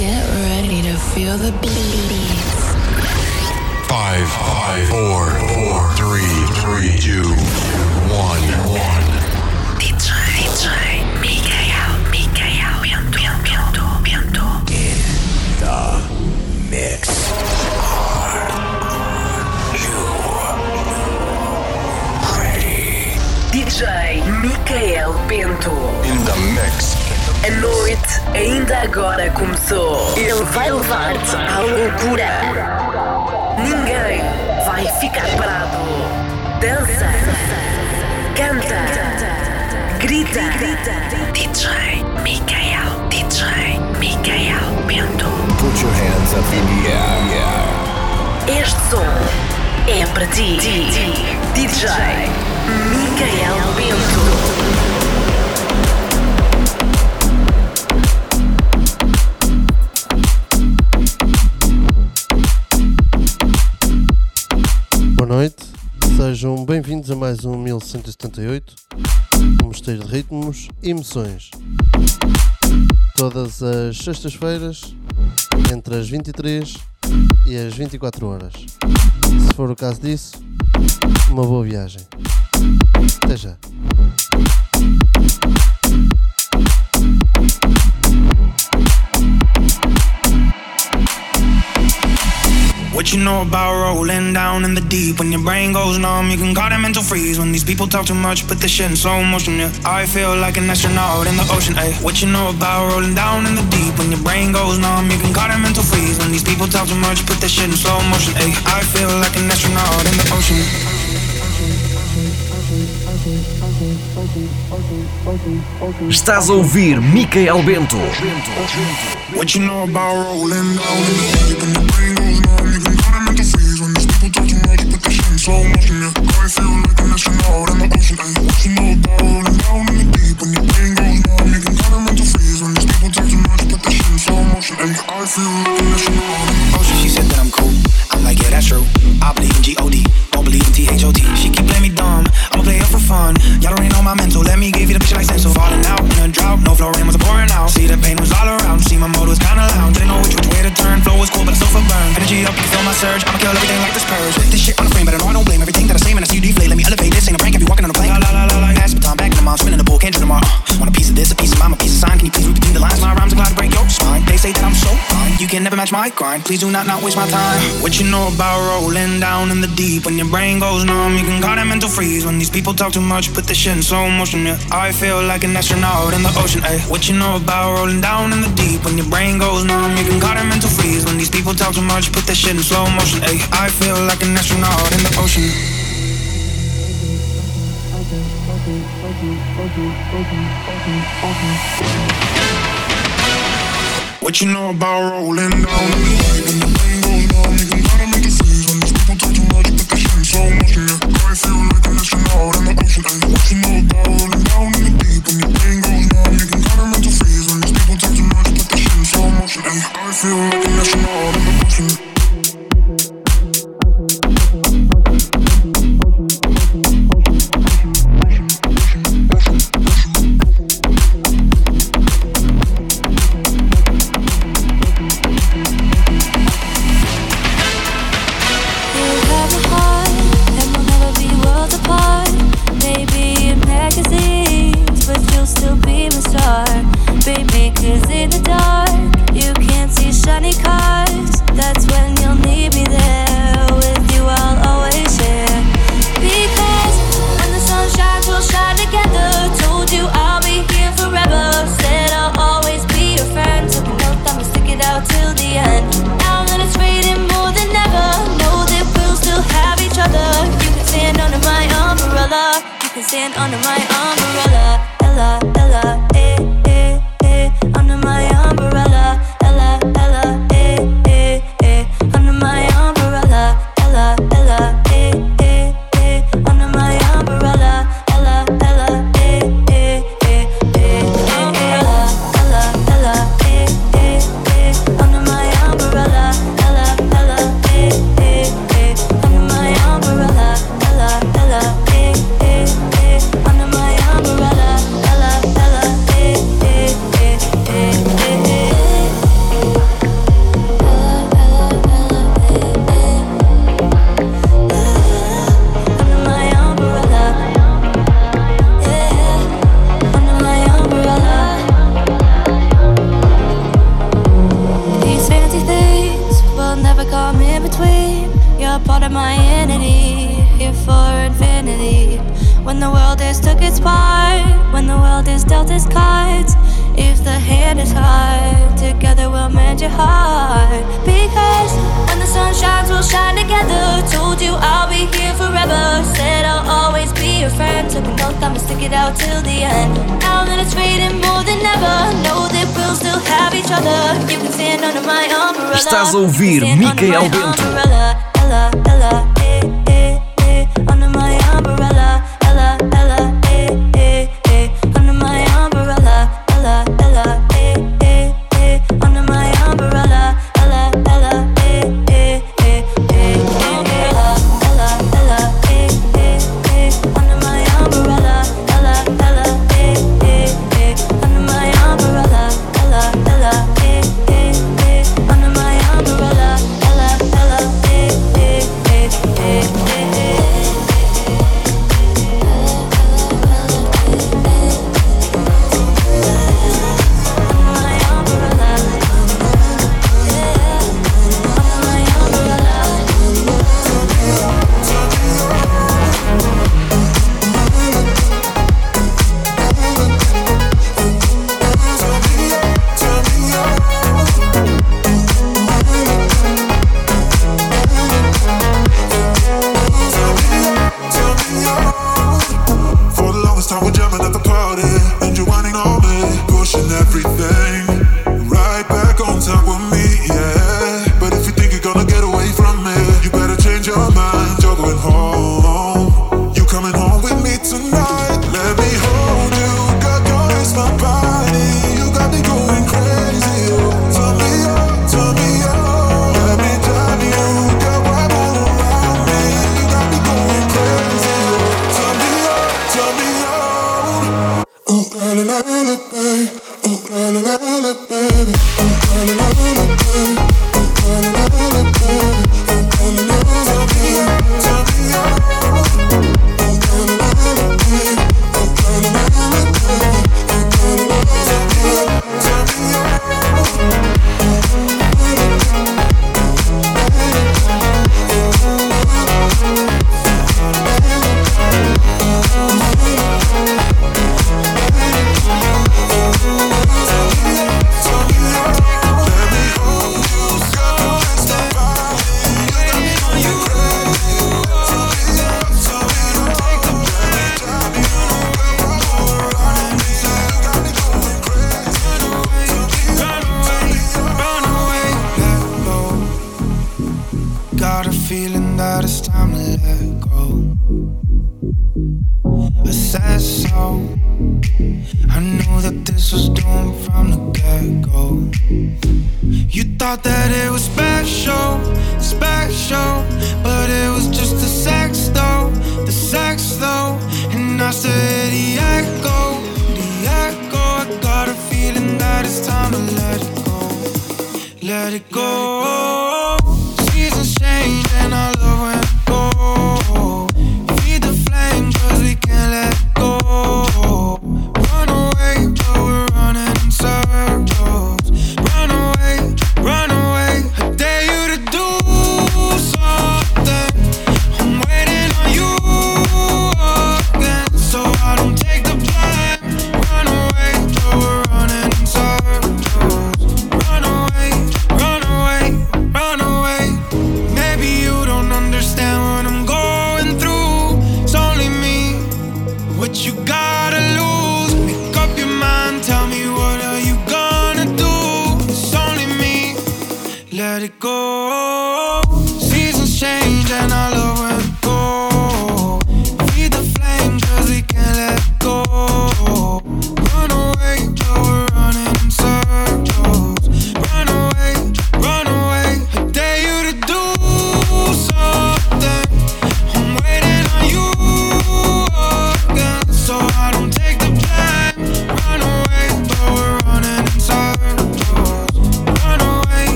Get ready to feel the beats. Five, five, four, four, three, three, two, one, one. DJ, DJ, Mikael, Mikael, Pianto, Pianto, Pianto. Mix. DJ Mikael Bento. In the mix. A noite ainda agora começou. Ele vai levar-te à loucura. Ninguém vai ficar parado. Dança, canta, grita. DJ Mikael, DJ Mikael Bento. Put your hands up in the air. Este som é para ti. DJ Mikael Bento. Noite, sejam bem-vindos a mais um 1178, um mosteiro de ritmos e emoções. Todas as sextas-feiras, entre as 23 e as 24 horas. Se for o caso disso, uma boa viagem. Até já. What you know about rolling down in the deep? When your brain goes numb, you can call it mental freeze. When these people talk too much, put the shit in slow motion. Yeah, I feel like an astronaut in the ocean. Ay, what you know about rolling down in the deep? When your brain goes numb, you can call it mental freeze. When these people talk too much, put the shit in slow motion. Ay, I feel like an astronaut in the ocean. Estás a ouvir Micael Bento. What you know about rolling down in the deep? When your brain goes slow motion. Yeah, I feel like an astronaut in the ocean. Ay, what you know about rolling down in the deep? When your brain goes numb, you can call it mental freeze. When these people talk too much, put the shit in slow motion. Ay, I feel like an astronaut in the ocean. She said that I'm cool. I'm like, yeah, that's true. I believe in G-O-D, don't believe in T-H-O-T. She keep playing me dumb. I'ma play it for fun. Y'all already know my mental. Let me give you the picture like stencil. Falling out in a drought. No flow rain was pouring out. See the pain was all around. See my mode was kinda loud. Didn't know which, way to turn. Flow was cool, but I still feel burned. Energy up, you feel my surge. I'ma kill everything like this purge. This shit on You can never match my grind. Please do not not waste my time. What you know about rolling down in the deep? When your brain goes numb, you can call it mental freeze. When these people talk too much, put the shit in slow motion. Yeah, I feel like an astronaut in the ocean. Ay, what you know about rolling down in the deep? When your brain goes numb, you can call it mental freeze. When these people talk too much, put the shit in slow motion. Ay, I feel like an astronaut in the ocean. What you know what you know about rolling down? In the deep? When your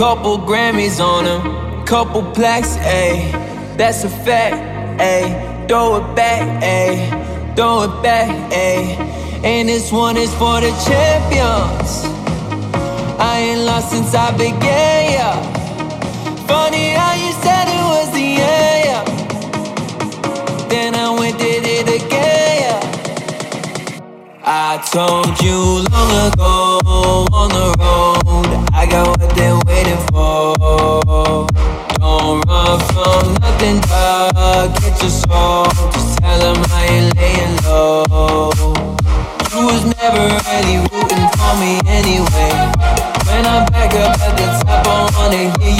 Couple Grammys on him, couple plaques, ayy. That's a fact, ayy. Throw it back, ayy. Throw it back, ayy. And this one is for the champions. I ain't lost since I began, yeah. Funny how you said it was the end, yeah. Then I went did it again, yeah. I told you long ago on the road, I got they're waiting for. Don't run from nothing, dog. Get your soul. Just tell them I ain't laying low. You was never really rooting for me anyway. When I'm back up at the top, I wanna hear you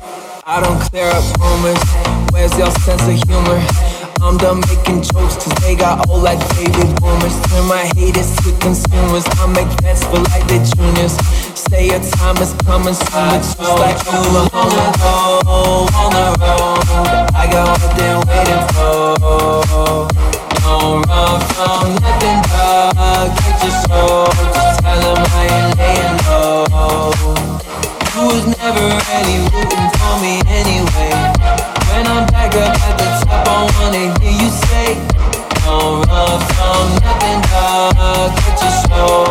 I don't clear up rumors. Where's your sense of humor? I'm done making jokes cause they got old like baby boomers. Turn my haters to consumers. I make bets for like the juniors. Say your time is coming soon, but just like Oklahoma, go on the road. I got what they're waiting for. Don't run from nothing, dog. Get your soul. Just tell them I ain't laying low. You was never really rooting wanna hear you say, Don't run from nothing, dog. Get your soul.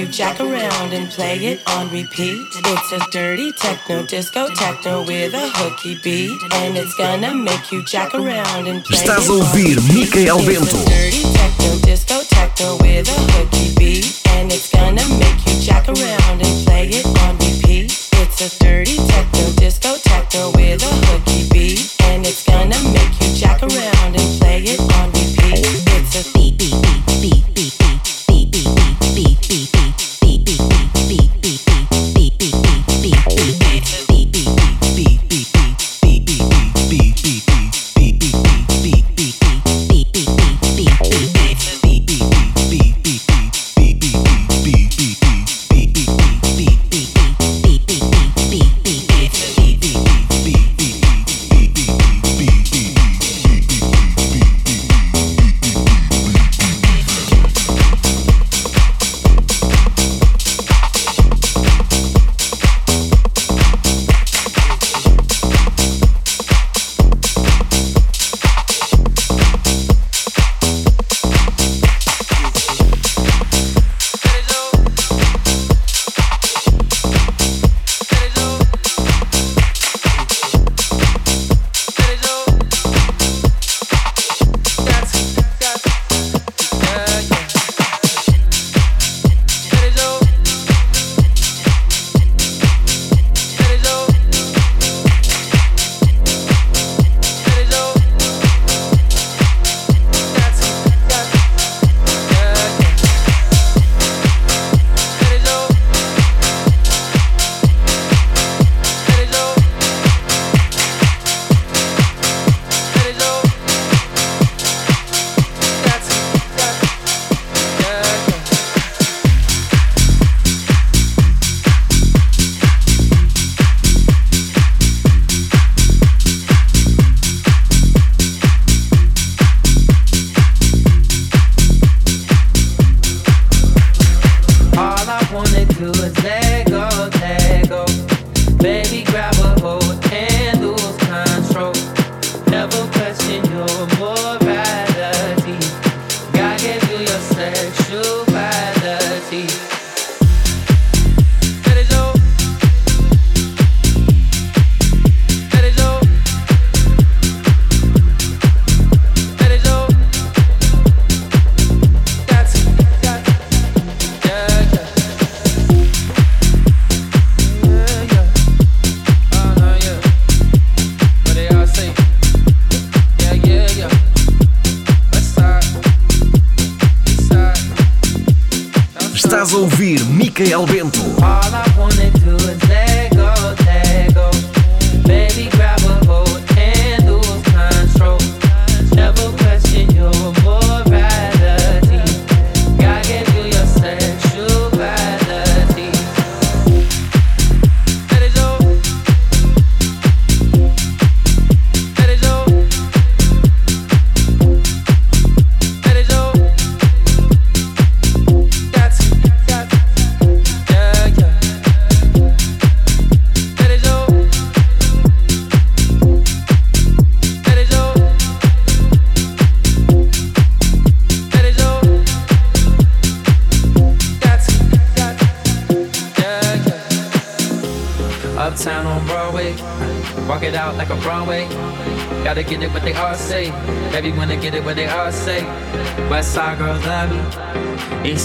you jack around and play it on repeat. It's a dirty techno disco techno with a hooky beat. And it's gonna make you jack around and play Estás a ouvir on repeat. Micael Bento. a dirty techno disco techno with a hooky beat. And it's gonna make you jack around and play it on repeat. It's a dirty techno disco techno with a hooky beat. And it's gonna make you jack around and play it on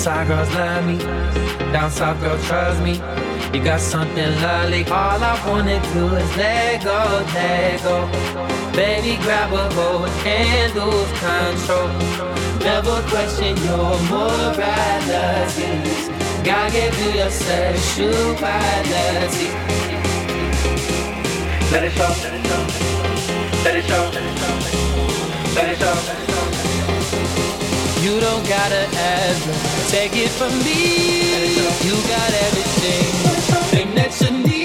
Side girls love me. Down south girls trust me. You got something lovely. All I wanna do is let go, let go. Baby, grab a hold and lose control. Never question your morality. God gave you your sexuality. Let let it show, let it show, let it show, let it show. Let it show. You don't gotta ask. Take it from me. You got everything. Thing that you need.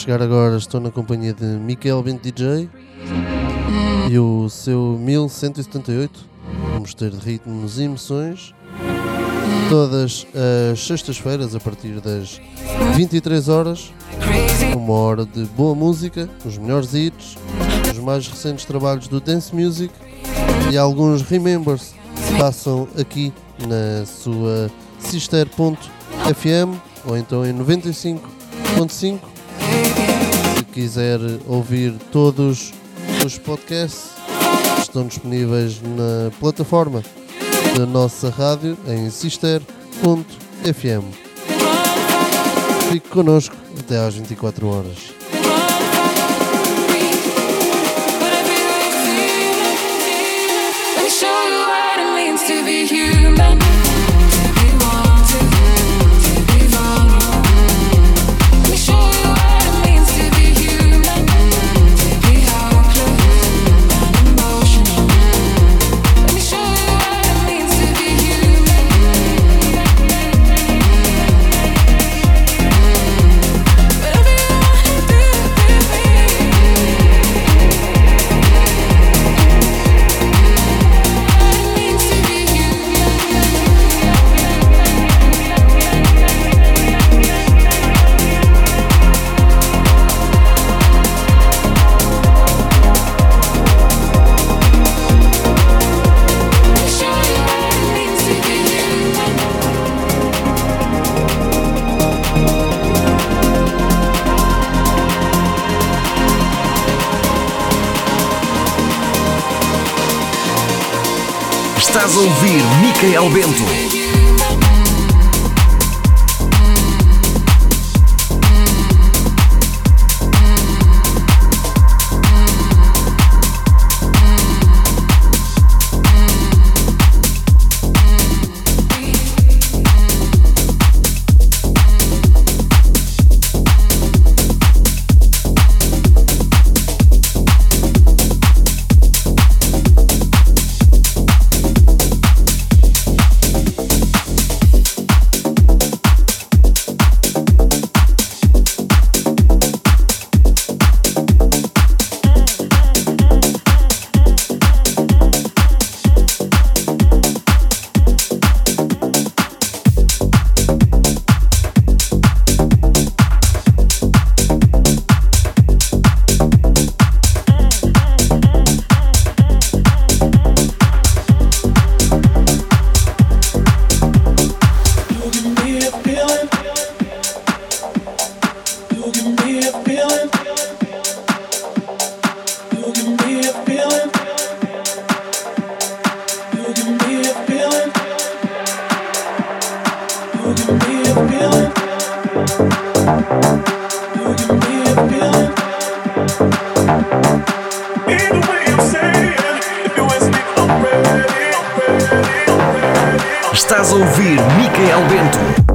Chegar agora, estou na companhia de Miquel Bento DJ e o seu 1178. Vamos ter ritmos e emoções todas as sextas-feiras a partir das 23 horas. Uma hora de boa música, os melhores hits, os mais recentes trabalhos do Dance Music e alguns remembers passam aqui na sua sister.fm ou então em 95.5. Se quiser ouvir todos os podcasts, estão disponíveis na plataforma da nossa rádio em sister.fm. Fique connosco até às 24 horas. Estás a ouvir Micael Bento. Estás a ouvir Micael Bento.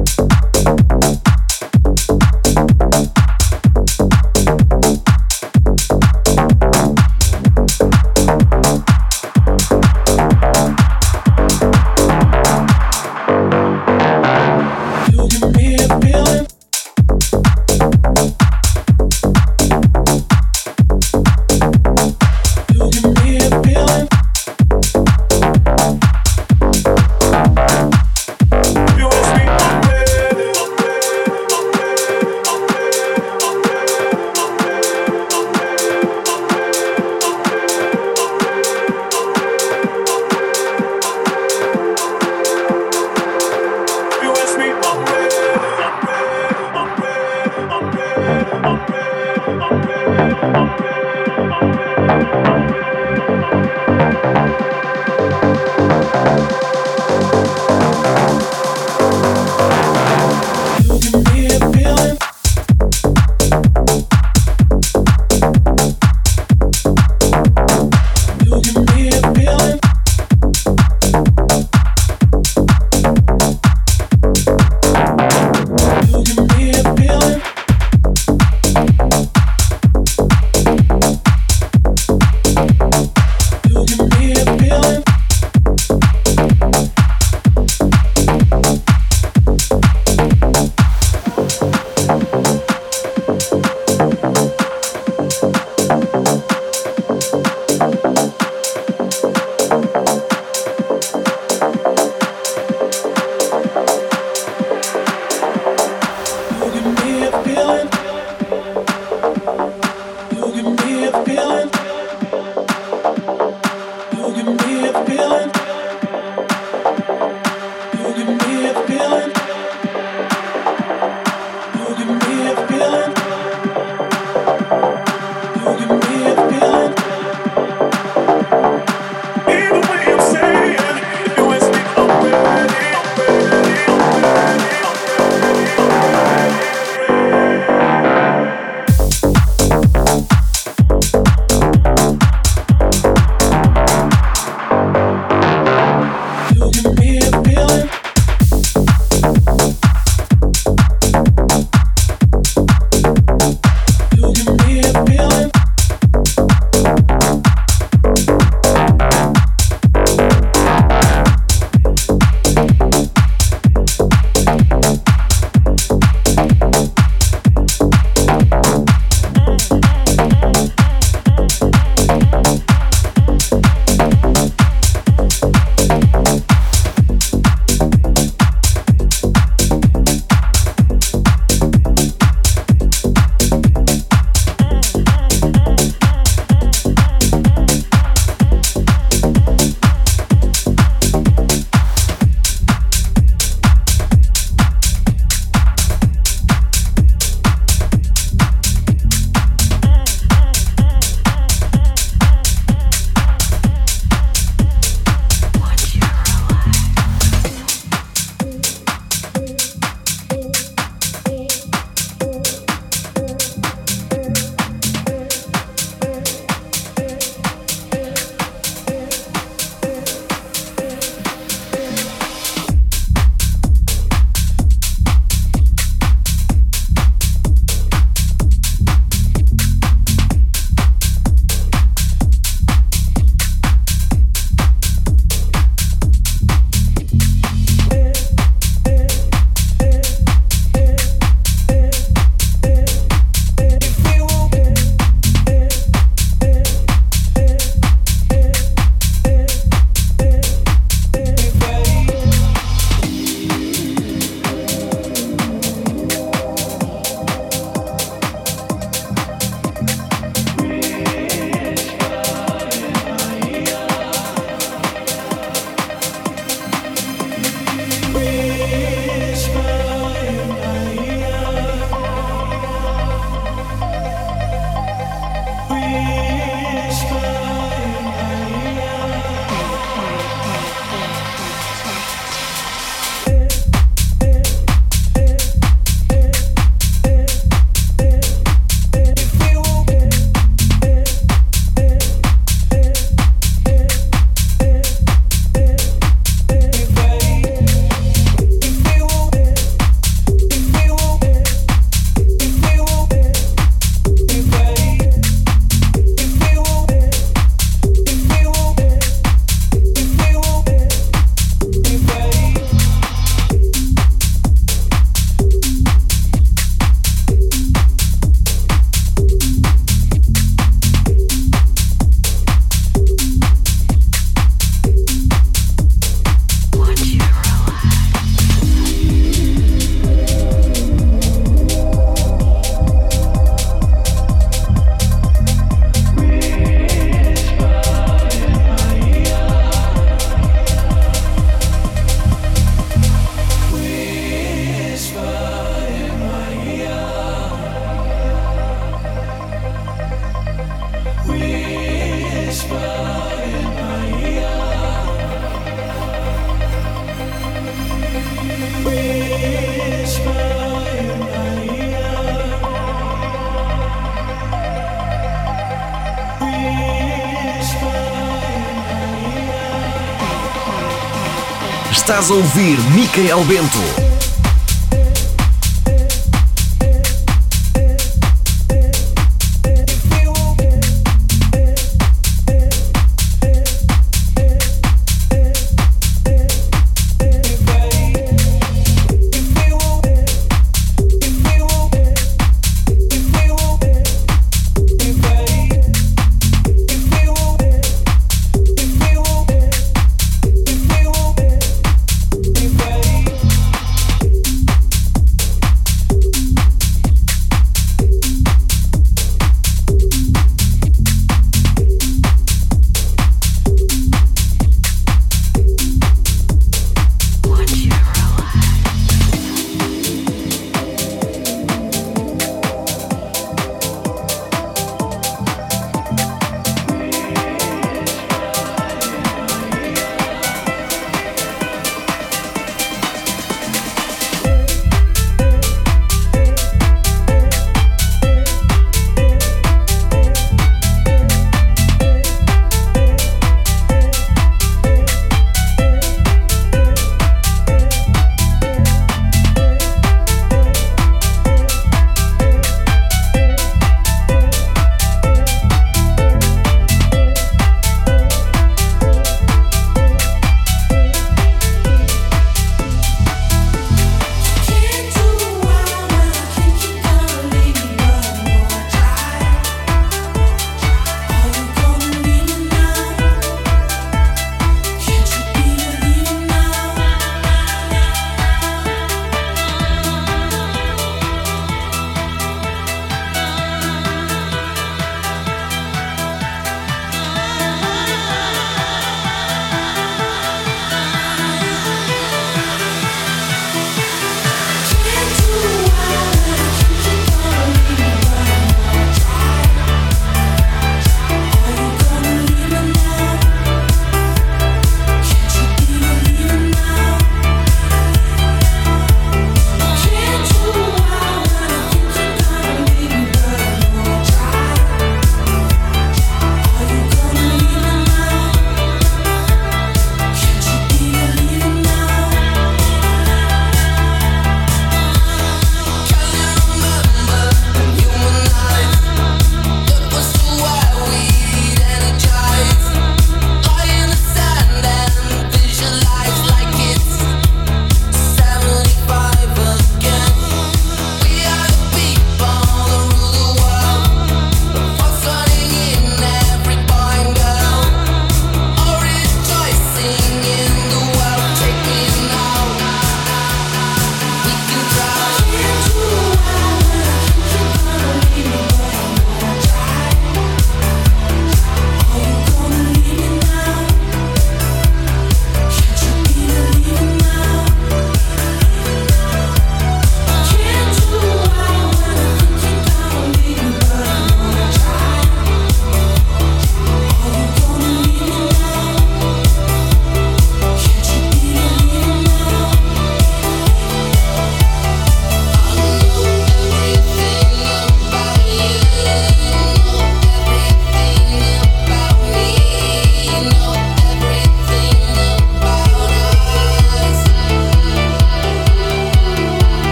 Estás a ouvir Micael Bento.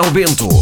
Ouvir Micael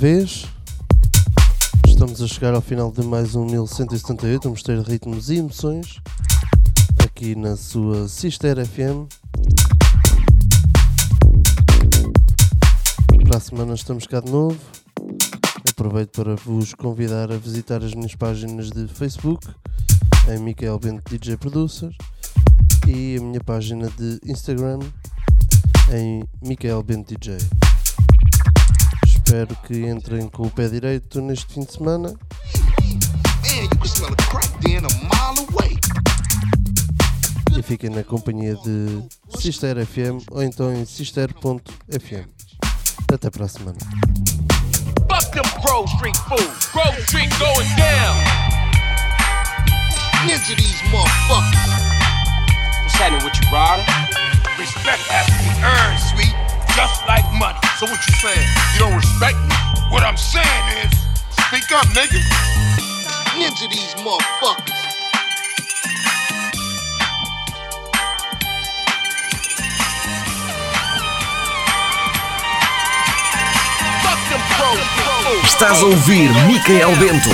vez. Estamos a chegar ao final de mais um 1178, um mistério de ritmos e emoções, aqui na sua Sister FM. Para a semana estamos cá de novo. Aproveito para vos convidar a visitar as minhas páginas de Facebook, em Michael Bento DJ Producer, e a minha página de Instagram, em Michael Bento DJ. Espero que entrem com o pé direito neste fim de semana. E fiquem na companhia de Sister FM ou então em sister.fm. Até para a semana. Fuck them Grove Street fools. Grove Street going down. Ninja these motherfuckers. What's happening with you? Respect has to be earned, sweet, just like money. So what you saying? You don't respect me? What I'm saying is, Speak up, nigga. Ninja these motherfuckers. Estás a ouvir Micael Bento.